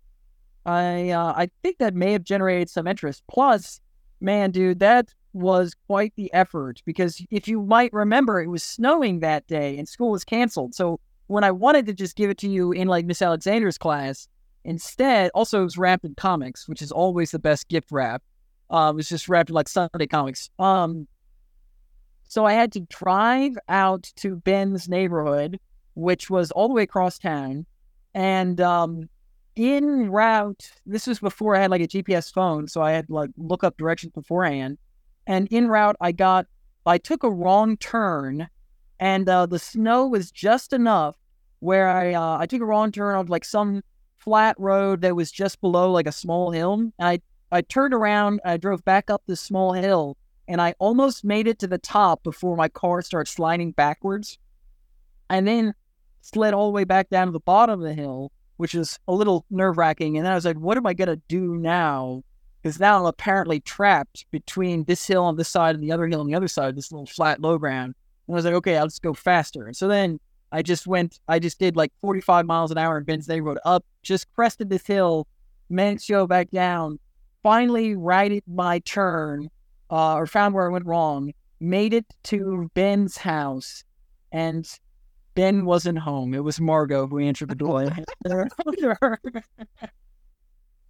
I uh, I think that may have generated some interest. Plus, man, dude, that was quite the effort because if you might remember, it was snowing that day and school was canceled. So when I wanted to just give it to you in like Miss Alexander's class, instead, also it was wrapped in comics, which is always the best gift wrap. Uh, it was just wrapped in like Sunday comics. Um, so I had to drive out to Ben's neighborhood, which was all the way across town, and um, in route. This was before I had like a GPS phone, so I had like look up directions beforehand. And in route, I got I took a wrong turn, and uh, the snow was just enough where I uh, I took a wrong turn on like some flat road that was just below like a small hill. And I I turned around, I drove back up this small hill, and I almost made it to the top before my car started sliding backwards, and then slid all the way back down to the bottom of the hill, which is a little nerve wracking. And then I was like, what am I gonna do now? Because now I'm apparently trapped between this hill on this side and the other hill on the other side, this little flat low ground. And I was like, okay, I'll just go faster. And so then I just went, I just did like 45 miles an hour in Ben's neighborhood up, just crested this hill, managed to go back down, finally righted my turn, uh, or found where I went wrong, made it to Ben's house, and Ben wasn't home. It was Margot who answered the door.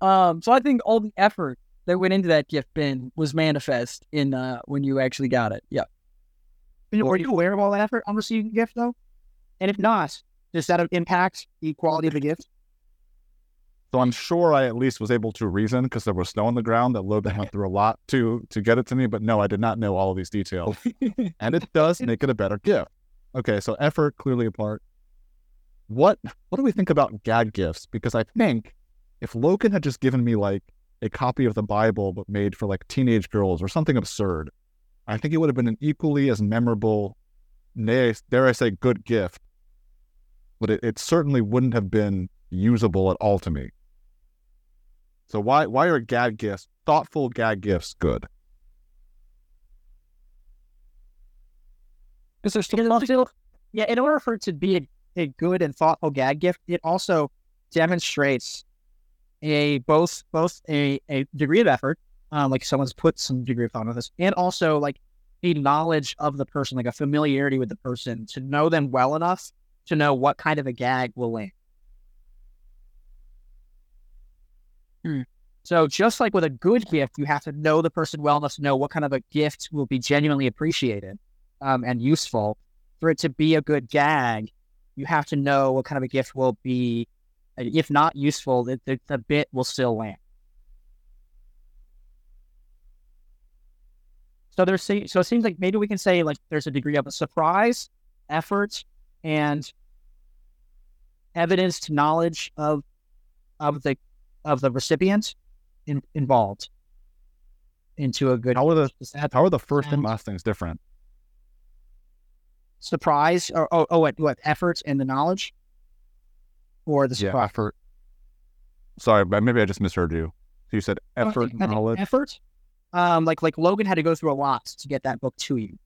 um, so I think all the effort that went into that gift, Ben, was manifest in uh, when you actually got it. Yeah. were you aware of all that effort on receiving the gift though? And if not, does that impact the quality of the gift? So I'm sure I at least was able to reason because there was snow on the ground that Logan went through a lot to to get it to me. But no, I did not know all of these details, and it does make it a better gift. Okay, so effort clearly a part. What what do we think about gag gifts? Because I think if Logan had just given me like a copy of the Bible but made for like teenage girls or something absurd, I think it would have been an equally as memorable, nay, dare I say, good gift. But it, it certainly wouldn't have been usable at all to me. So why why are gag gifts, thoughtful gag gifts, good? Because there's still, still, yeah, in order for it to be a, a good and thoughtful gag gift, it also demonstrates a both both a, a degree of effort, um, like someone's put some degree of thought into this, and also like a knowledge of the person, like a familiarity with the person, to know them well enough to know what kind of a gag will land. Hmm. So just like with a good gift, you have to know the person well enough to know what kind of a gift will be genuinely appreciated um, and useful. For it to be a good gag, you have to know what kind of a gift will be, if not useful, the, the, the bit will still land. So there's so it seems like maybe we can say like there's a degree of a surprise, effort, and evidence to knowledge of of the of the recipient in, involved into a good How are the how are the first and last things different? surprise or oh, oh what what effort and the knowledge or the Yeah, effort. Sorry, but maybe I just misheard you. So you said effort, think- I knowledge. effort. Um, like like Logan had to go through a lot to get that book to you,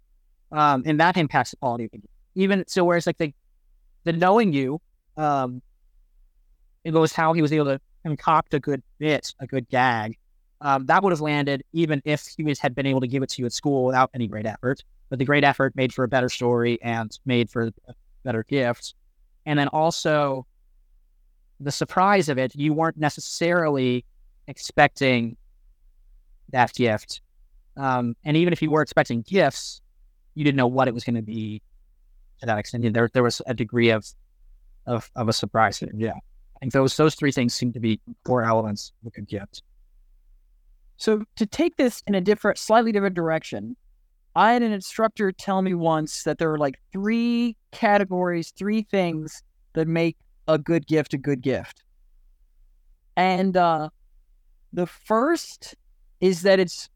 um, and that impacts the quality of it. Even so, whereas like the the knowing you, um, it was how he was able to concoct a good bit, a good gag. Um, that would have landed even if he had been able to give it to you at school without any great effort. But the great effort made for a better story and made for a better gift. And then also the surprise of it, you weren't necessarily expecting that gift. Um, and even if you were expecting gifts, you didn't know what it was going to be to that extent. There, there was a degree of, of, of a surprise. Yeah, I think those those three things seem to be core elements we a get. So to take this in a different, slightly different direction, I had an instructor tell me once that there are like three categories, three things that make a good gift a good gift. And uh, the first is that it's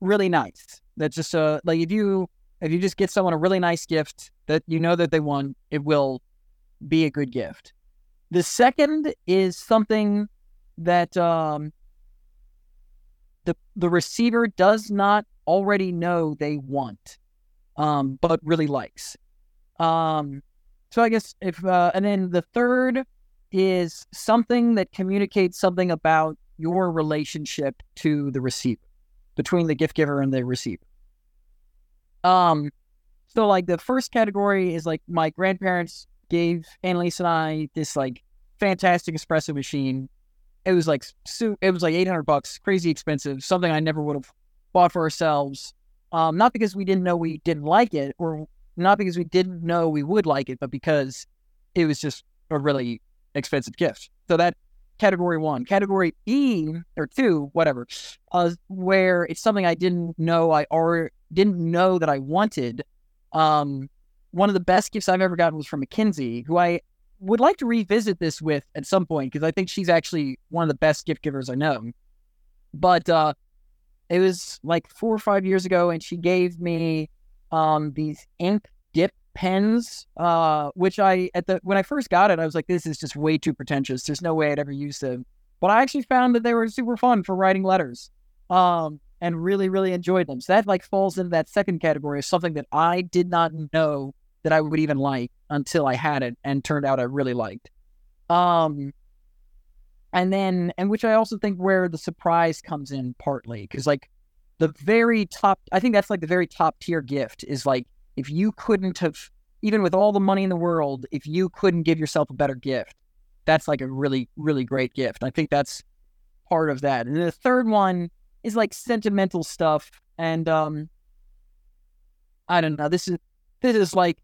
really nice. That's just a like if you if you just get someone a really nice gift that you know that they want, it will be a good gift. The second is something that um, the the receiver does not already know they want, um, but really likes. Um, so I guess if uh, and then the third is something that communicates something about your relationship to the receiver, between the gift giver and the receiver. Um, so like the first category is like my grandparents gave Annalise and I this like fantastic espresso machine. It was like it was like 800 bucks. Crazy expensive. Something i never would have bought for ourselves. Um not because we didn't know we didn't like it or not because we didn't know we would like it but because it was just a really expensive gift. So that category one. Category e or two whatever uh where it's something i didn't know i or didn't know that i wanted. Um one of the best gifts i've ever gotten was from mckinsey who i would like to revisit this with at some point because I think she's actually one of the best gift givers I know. But uh, it was like four or five years ago, and she gave me um, these ink dip pens, uh, which I at the when I first got it, I was like, this is just way too pretentious. There's no way I'd ever use them. But I actually found that they were super fun for writing letters, um, and really really enjoyed them. So that like falls into that second category of something that I did not know that I would even like until I had it and turned out I really liked. Um and then and which I also think where the surprise comes in partly because like the very top I think that's like the very top tier gift is like if you couldn't have even with all the money in the world if you couldn't give yourself a better gift that's like a really really great gift. I think that's part of that. And the third one is like sentimental stuff and um I don't know this is this is like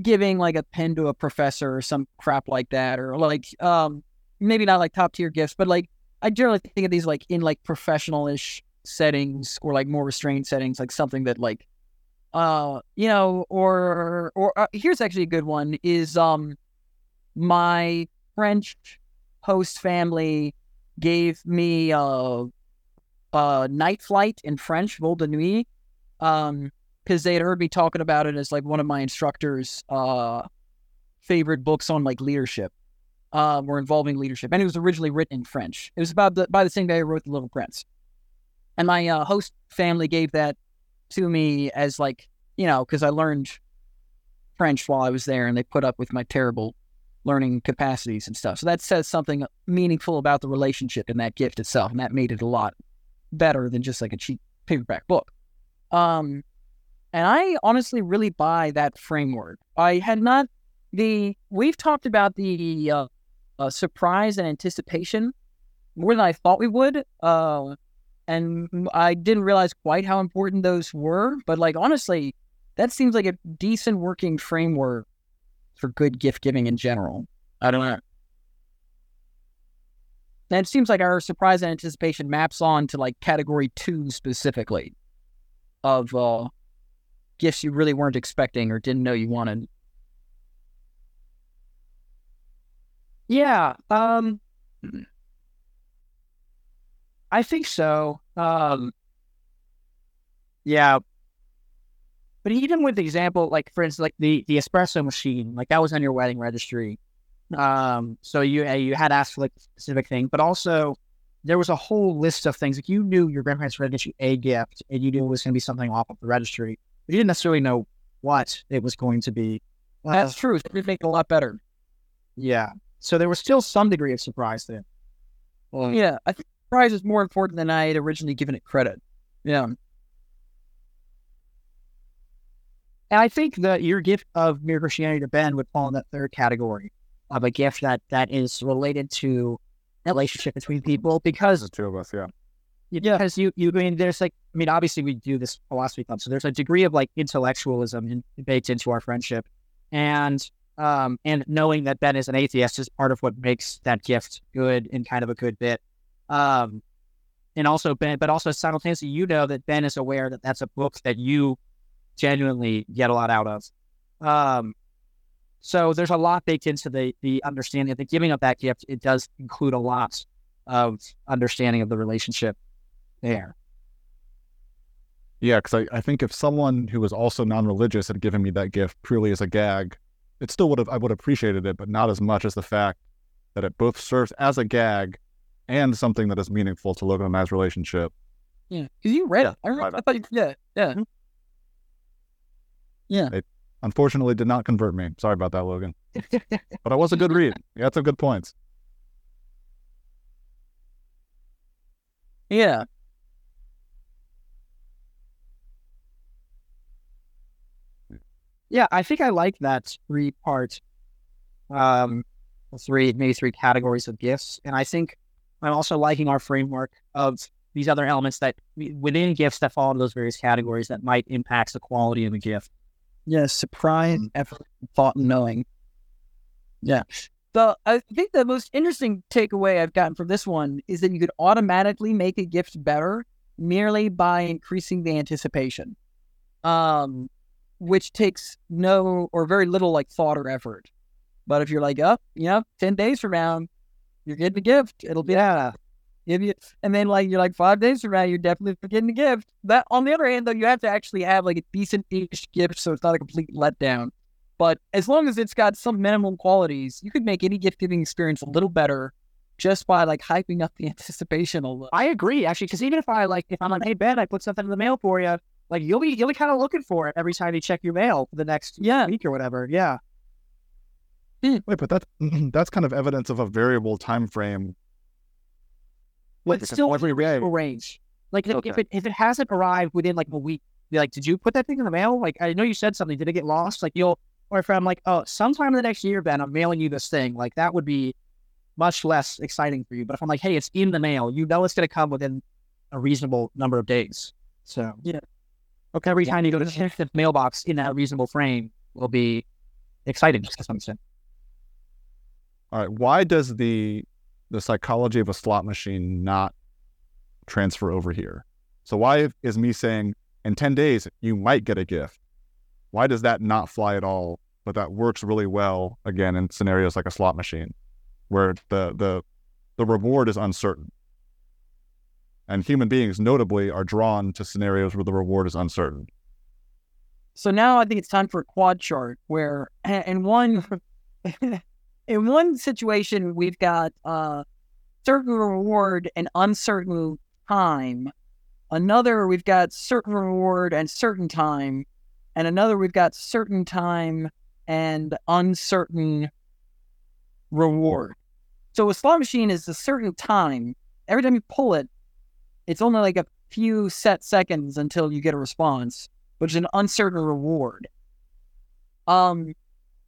giving like a pen to a professor or some crap like that or like um maybe not like top tier gifts but like i generally think of these like in like professional-ish settings or like more restrained settings like something that like uh you know or or uh, here's actually a good one is um my french host family gave me uh a night flight in french vol de nuit um because they had heard me talking about it as like one of my instructors' uh, favorite books on like leadership, um, or involving leadership, and it was originally written in French. It was about the by the same guy who wrote The Little Prince, and my uh, host family gave that to me as like you know because I learned French while I was there, and they put up with my terrible learning capacities and stuff. So that says something meaningful about the relationship and that gift itself, and that made it a lot better than just like a cheap paperback book. Um, and I honestly really buy that framework. I had not the we've talked about the uh, uh, surprise and anticipation more than I thought we would, uh, and I didn't realize quite how important those were. But like honestly, that seems like a decent working framework for good gift giving in general. I don't know. And it seems like our surprise and anticipation maps on to like category two specifically. of uh, gifts you really weren't expecting or didn't know you wanted? Yeah. Um I think so. Um yeah. But even with the example, like for instance, like the the espresso machine, like that was on your wedding registry. Um, so you uh, you had asked for like a specific thing, but also there was a whole list of things. Like you knew your grandparents were going to get you a gift, and you knew it was going to be something off of the registry, you didn't necessarily know what it was going to be. That's true. It would make it a lot better. Yeah. So there was still some degree of surprise there. Well, yeah, I think prize is more important than I had originally given it credit. Yeah. And I think that your gift of Mere Christianity to Ben would fall in that third category of a gift that that is related to a relationship between people because The two of us, yeah. Yeah. because you you I mean there's like I mean obviously we do this philosophy club so there's a degree of like intellectualism in, baked into our friendship. And um and knowing that Ben is an atheist is part of what makes that gift good and kind of a good bit. Um and also Ben but also simultaneously you know that Ben is aware that that's a book that you genuinely get a lot out of. Um so there's a lot baked into the the understanding of the giving of that gift it does include a lot of understanding of the relationship there. Yeah, because I, I think if someone who was also non-religious had given me that gift purely as a gag, it still would have I would have appreciated it, but not as much as the fact that it both serves as a gag and something that is meaningful to Logan and I's relationship. Yeah. Because you read Yeah, it. I, remember, I- thought you, yeah. Yeah. Mm-hmm. Yeah. Unfortunately, did not convert me. Sorry about that, Logan. but I was a good read. You had some good points. Yeah. Yeah, I think I like that three part, um, three maybe three categories of gifts, and I think I'm also liking our framework of these other elements that within gifts that fall into those various categories that might impact the quality of the gift. Yeah. Surprise, effort, thought, and knowing. Yeah. The I think the most interesting takeaway I've gotten from this one is that you could automatically make a gift better merely by increasing the anticipation, um, which takes no or very little like thought or effort. But if you're like, oh, you know, ten days from now, you're getting a gift. It'll be Yeah, give you, and then like you're like five days from now, you're definitely getting a gift. That on the other hand, though, you have to actually have like a decent ish gift, so it's not a complete letdown. But as long as it's got some minimum qualities, you could make any gift giving experience a little better just by like hyping up the anticipation a little. I agree actually, because even if I like, if I'm like, hey Ben, I put something in the mail for you, like you'll be you'll be kind of looking for it every time you check your mail for the next Yeah. week or whatever. Yeah, hmm. Wait, but that's that's kind of evidence of a variable time frame. but Because still every day, a range. Like if, if it if it hasn't arrived within like a week, like, did you put that thing in the mail? Like I know you said something. Did it get lost? Like you'll or if I'm like, oh, sometime in the next year, Ben, I'm mailing you this thing. Like that would be much less exciting for you. But if I'm like, hey, it's in the mail, you know it's gonna come within a reasonable number of days. So Yeah. Okay, every time you go to check the mailbox in that reasonable frame will be exciting to some extent. all right. Why does the the psychology of a slot machine not transfer over here? So why is me saying in ten days you might get a gift? Why does that not fly at all? But that works really well again in scenarios like a slot machine, where the the the reward is uncertain. And human beings notably are drawn to scenarios where the reward is uncertain. So now I think it's time for a quad chart where in one in one situation we've got uh certain reward and uncertain time. Another we've got certain reward and certain time. And another we've got certain time and uncertain reward. So a slot machine is a certain time. Every time you pull it, it's only like a few set seconds until you get a response which is an uncertain reward. Um,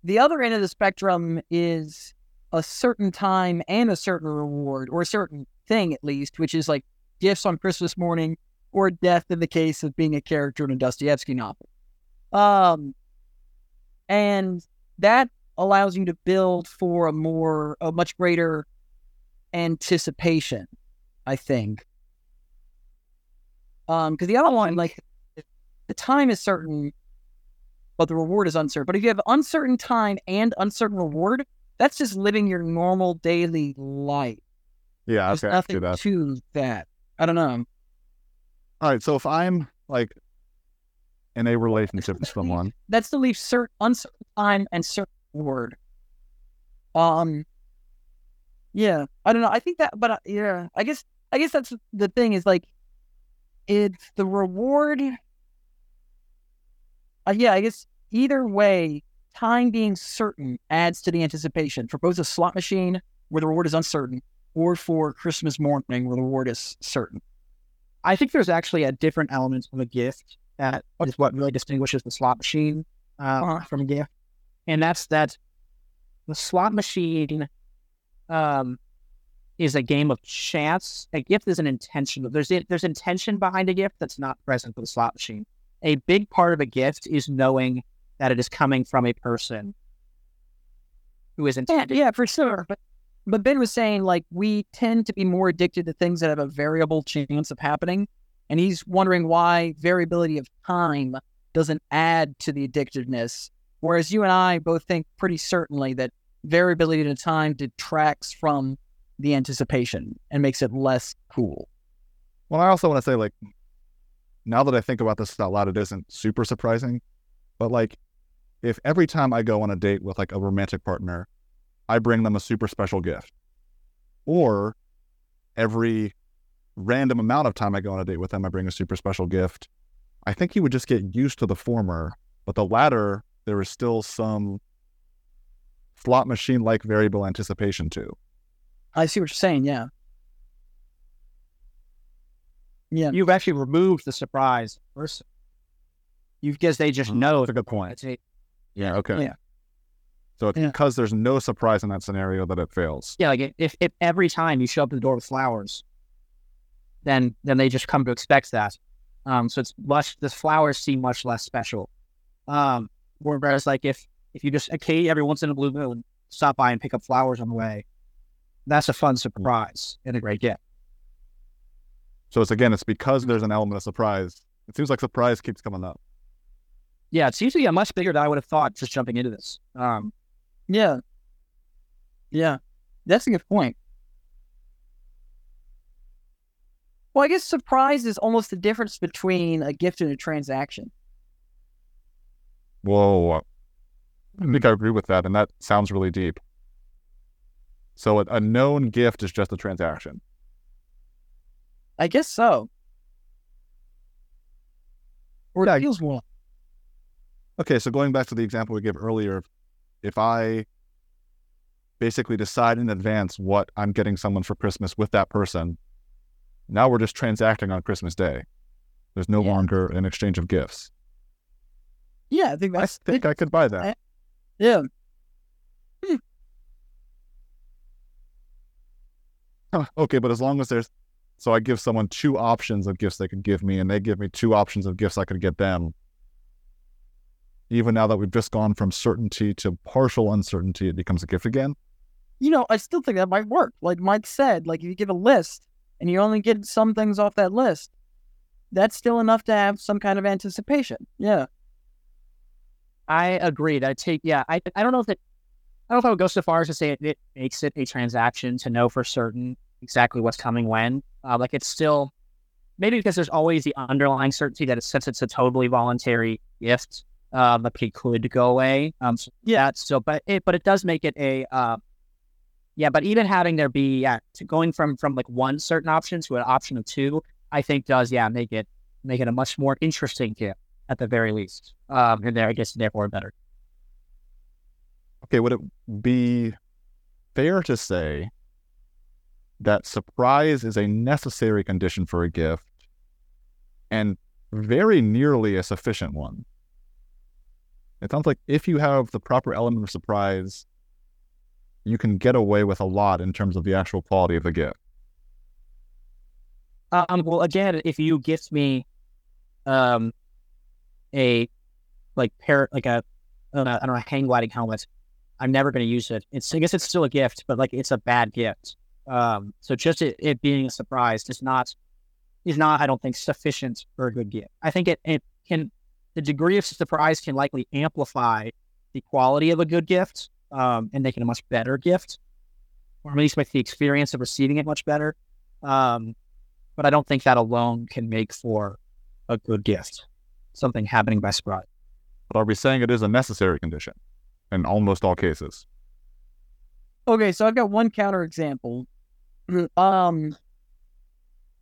the other end of the spectrum is a certain time and a certain reward, or a certain thing at least, which is like gifts on Christmas morning or death in the case of being a character in a Dostoevsky novel. Um, and that allows you to build for a more, a much greater anticipation, I think. Um, because the other one, like, the time is certain, but the reward is uncertain. But if you have uncertain time and uncertain reward, that's just living your normal daily life. Yeah, There's okay, nothing that. to that. I don't know. All right, so if I'm like in a relationship with someone, that's still leaves certain uncertain time and certain reward. Um. Yeah, I don't know. I think that, but uh, yeah, I guess I guess that's the thing is like, it's the reward. Uh, yeah, I guess either way, time being certain adds to the anticipation for both a slot machine where the reward is uncertain, or for Christmas morning where the reward is certain. I think there's actually a different element of a gift that is what really distinguishes the slot machine uh, Uh-huh. from a gift, and that's that the slot machine um, is a game of chance. A gift is an intention. There's there's intention behind a gift that's not present for the slot machine. A big part of a gift is knowing that it is coming from a person who is Yeah, intended. yeah, for sure. But but Ben was saying like we tend to be more addicted to things that have a variable chance of happening, and he's wondering why variability of time doesn't add to the addictiveness. Whereas you and I both think pretty certainly that variability of time detracts from the anticipation and makes it less cool. well, I also want to say like, now that I think about this out loud, it isn't super surprising, but like, if every time I go on a date with like a romantic partner, I bring them a super special gift, or every random amount of time I go on a date with them, I bring a super special gift. I think he would just get used to the former, but the latter, there is still some slot machine like variable anticipation to. I see what you're saying. Yeah. Yeah. You've actually removed the surprise person. You because they just know That's a good point. it's a- Yeah. Okay. Yeah. So it's Yeah. because there's no surprise in that scenario that it fails. yeah, like if, if every time you show up to the door with flowers, then then they just come to expect that. Um, so it's much the flowers seem much less special. Um, whereas like if if you just okay every once in a blue moon stop by and pick up flowers on the way, that's a fun mm. surprise and a great gift. So it's again, it's because mm-hmm. there's an element of surprise. It seems like surprise keeps coming up. Yeah, it seems to be a much bigger than I would have thought just jumping into this. Um, Yeah. Yeah. That's a good point. Well, I guess surprise is almost the difference between a gift and a transaction. Whoa. I think hmm. I agree with that, and that sounds really deep. So a, a known gift is just a transaction. I guess so. Or Yeah. it feels more. Okay, so going back to the example we gave earlier, if I basically decide in advance what I'm getting someone for Christmas with that person, now we're just transacting on Christmas Day. There's no Yeah. longer an exchange of gifts. Yeah, I think I think I could buy that. yeah. okay, but as long as there's, so I give someone two options of gifts they could give me, and they give me two options of gifts I could get them. Even now that we've just gone from certainty to partial uncertainty, it becomes a gift again. You know, I still think that might work. Like Mike said, like if you give a list and you only get some things off that list, that's still enough to have some kind of anticipation. Yeah. I agreed. I take yeah. I I don't know if it. I don't know if I would go so far as to say it, it makes it a transaction to know for certain exactly what's coming when. Uh, like it's still maybe because there's always the underlying certainty that it's, since it's a totally voluntary gift, uh, the pay could go away. Um, so yeah, it's still, but it but it does make it a uh, yeah. But even having there be yeah, to going from from like one certain option to an option of two, I think does yeah make it make it a much more interesting gift at the very least. Um, and there, I guess therefore better. Okay, would it be fair to say that surprise is a necessary condition for a gift and very nearly a sufficient one? It sounds like if you have the proper element of surprise, you can get away with a lot in terms of the actual quality of the gift. Um, well, again, if you gift me, um, a like pair, like a, I don't know, hang gliding helmet, I'm never going to use it. It's, I guess it's still a gift, but like it's a bad gift. Um, so just it, it being a surprise is not, is not, I don't think, sufficient for a good gift. I think it, it can the degree of surprise can likely amplify the quality of a good gift um, and make it a much better gift, or at least make the experience of receiving it much better. Um, but I don't think that alone can make for a good gift, something happening by surprise. But are we saying it is a necessary condition in almost all cases? Okay, so I've got one counter example. Um,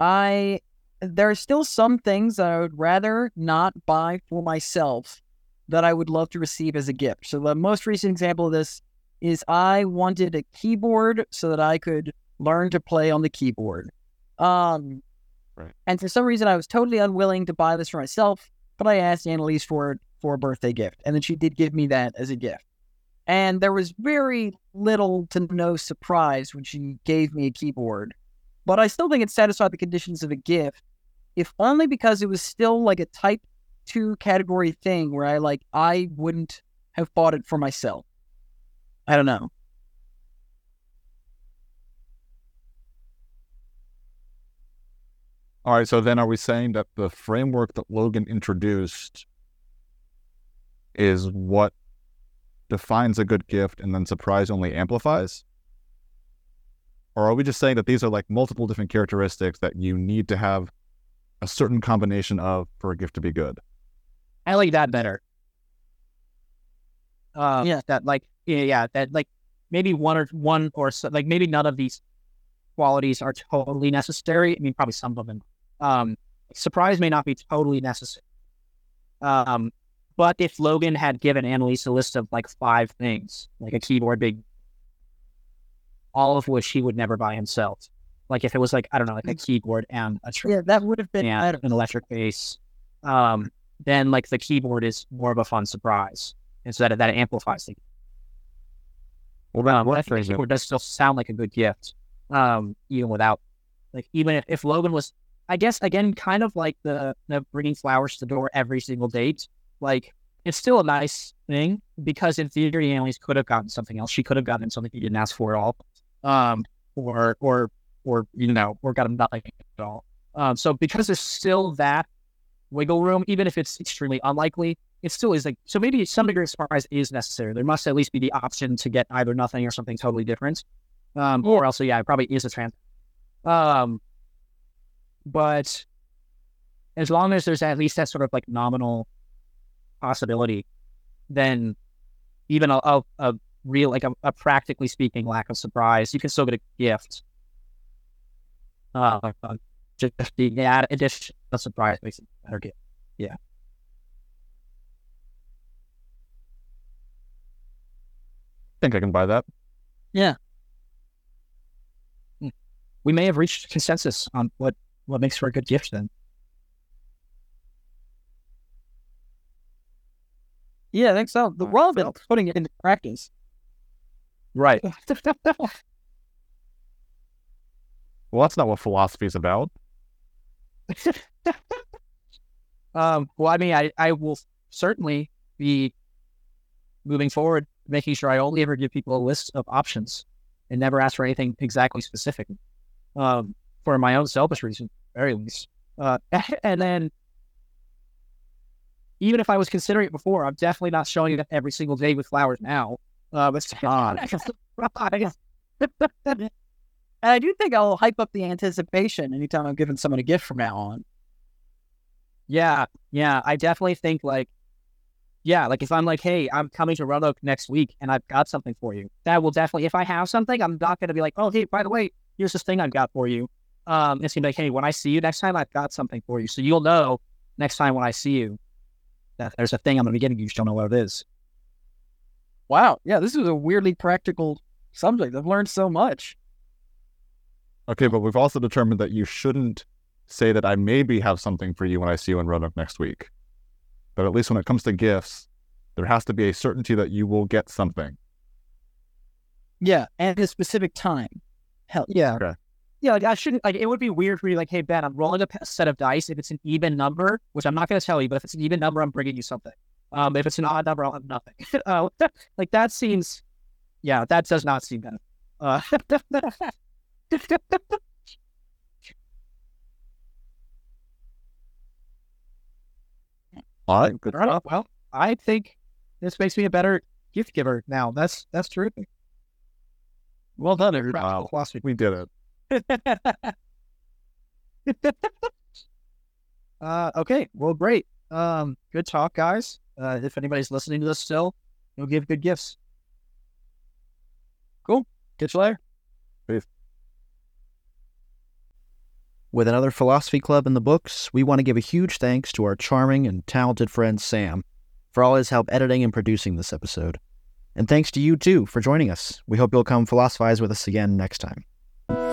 I there are still some things that I would rather not buy for myself that I would love to receive as a gift. So the most recent example of this is I wanted a keyboard so that I could learn to play on the keyboard. Um, Right. and for some reason I was totally unwilling to buy this for myself, but I asked Annalise for it for a birthday gift, and then she did give me that as a gift. And there was very little to no surprise when she gave me a keyboard. But I still think it satisfied the conditions of a gift, if only because it was still like a type two category thing where I like I wouldn't have bought it for myself. I don't know. All right, so then are we saying that the framework that Logan introduced is what defines a good gift and then surprise only amplifies? Or are we just saying that these are like multiple different characteristics that you need to have a certain combination of for a gift to be good? I like that better. Um, Yeah. that like yeah, yeah, that like maybe one or one or so, like maybe none of these qualities are totally necessary. I mean, probably some of them. Um, surprise may not be totally necessary. Um, but if Logan had given Annalise a list of like five things, like a keyboard, big, all of which he would never buy himself. Like if it was like I don't know, like a keyboard and a tr- Yeah, that would have been and an electric bass, um, then like the keyboard is more of a fun surprise, and so that that amplifies the. Well, then Um, what I think the keyboard does still sound like a good gift, um, even without, like even if, if Logan was, I guess again, kind of like the the bringing flowers to the door every single date, like it's still a nice thing because in theory, Annalise could have gotten something else. She could have gotten something he didn't ask for at all, um, or or or you know, or got him nothing at all. Um, so because there's still that wiggle room, even if it's extremely unlikely, it still is like so. Maybe some degree of surprise is necessary. There must at least be the option to get either nothing or something totally different, um, or else, yeah, it probably is a trans. Um, but as long as there's at least that sort of like nominal possibility, then even a, a, a real like a, a practically speaking lack of surprise, you can still get a gift. Uh, uh, just the add addition of surprise makes it a better gift. Yeah. I think I can buy that. Yeah. We may have reached consensus on what what makes for a good gift. Then Yeah, I think so. The relevant felt- putting it into practice. right. Well, that's not what philosophy is about. um. Well, I mean, I I will certainly be moving forward, making sure I only ever give people a list of options and never ask for anything exactly specific. Um, for my own selfish reason, very least. Uh, and then even if I was considering it before, I'm definitely not showing up every single day with flowers now. Uh, but God. And I do think I'll hype up the anticipation anytime I'm giving someone a gift from now on. Yeah, yeah. I definitely think like, yeah, like if I'm like, hey, I'm coming to Roanoke next week and I've got something for you, that will definitely, if I have something, I'm not going to be like, oh, hey, by the way, here's this thing I've got for you. Um, it's to be like, hey, when I see you next time, I've got something for you. So you'll know next time when I see you there's a thing I'm going to be getting you. You just don't know what it is. Wow. Yeah, this is a weirdly practical subject. I've learned so much. Okay, but we've also determined that you shouldn't say that I maybe have something for you when I see you in Roanoke next week. But at least when it comes to gifts, there has to be a certainty that you will get something. Yeah, and at a specific time. Hell Yeah. Okay. Yeah, like I shouldn't like it would be weird for you like, hey Ben, I'm rolling a set of dice. If it's an even number, which I'm not gonna tell you, but if it's an even number, I'm bringing you something. Um, if it's an odd number, I'll have nothing. uh, like that seems yeah, that does not seem bad. Uh All right, good stuff. Well, I think this makes me a better gift giver now. That's that's terrific. Well done, everybody. Wow. We did it. uh, okay. Well, great. Um, good talk, guys. Uh, if anybody's listening to this still, you'll give good gifts. Cool. Catch you later. Peace. With another philosophy club in the books, we want to give a huge thanks to our charming and talented friend Sam for all his help editing and producing this episode. And thanks to you too for joining us. We hope you'll come philosophize with us again next time.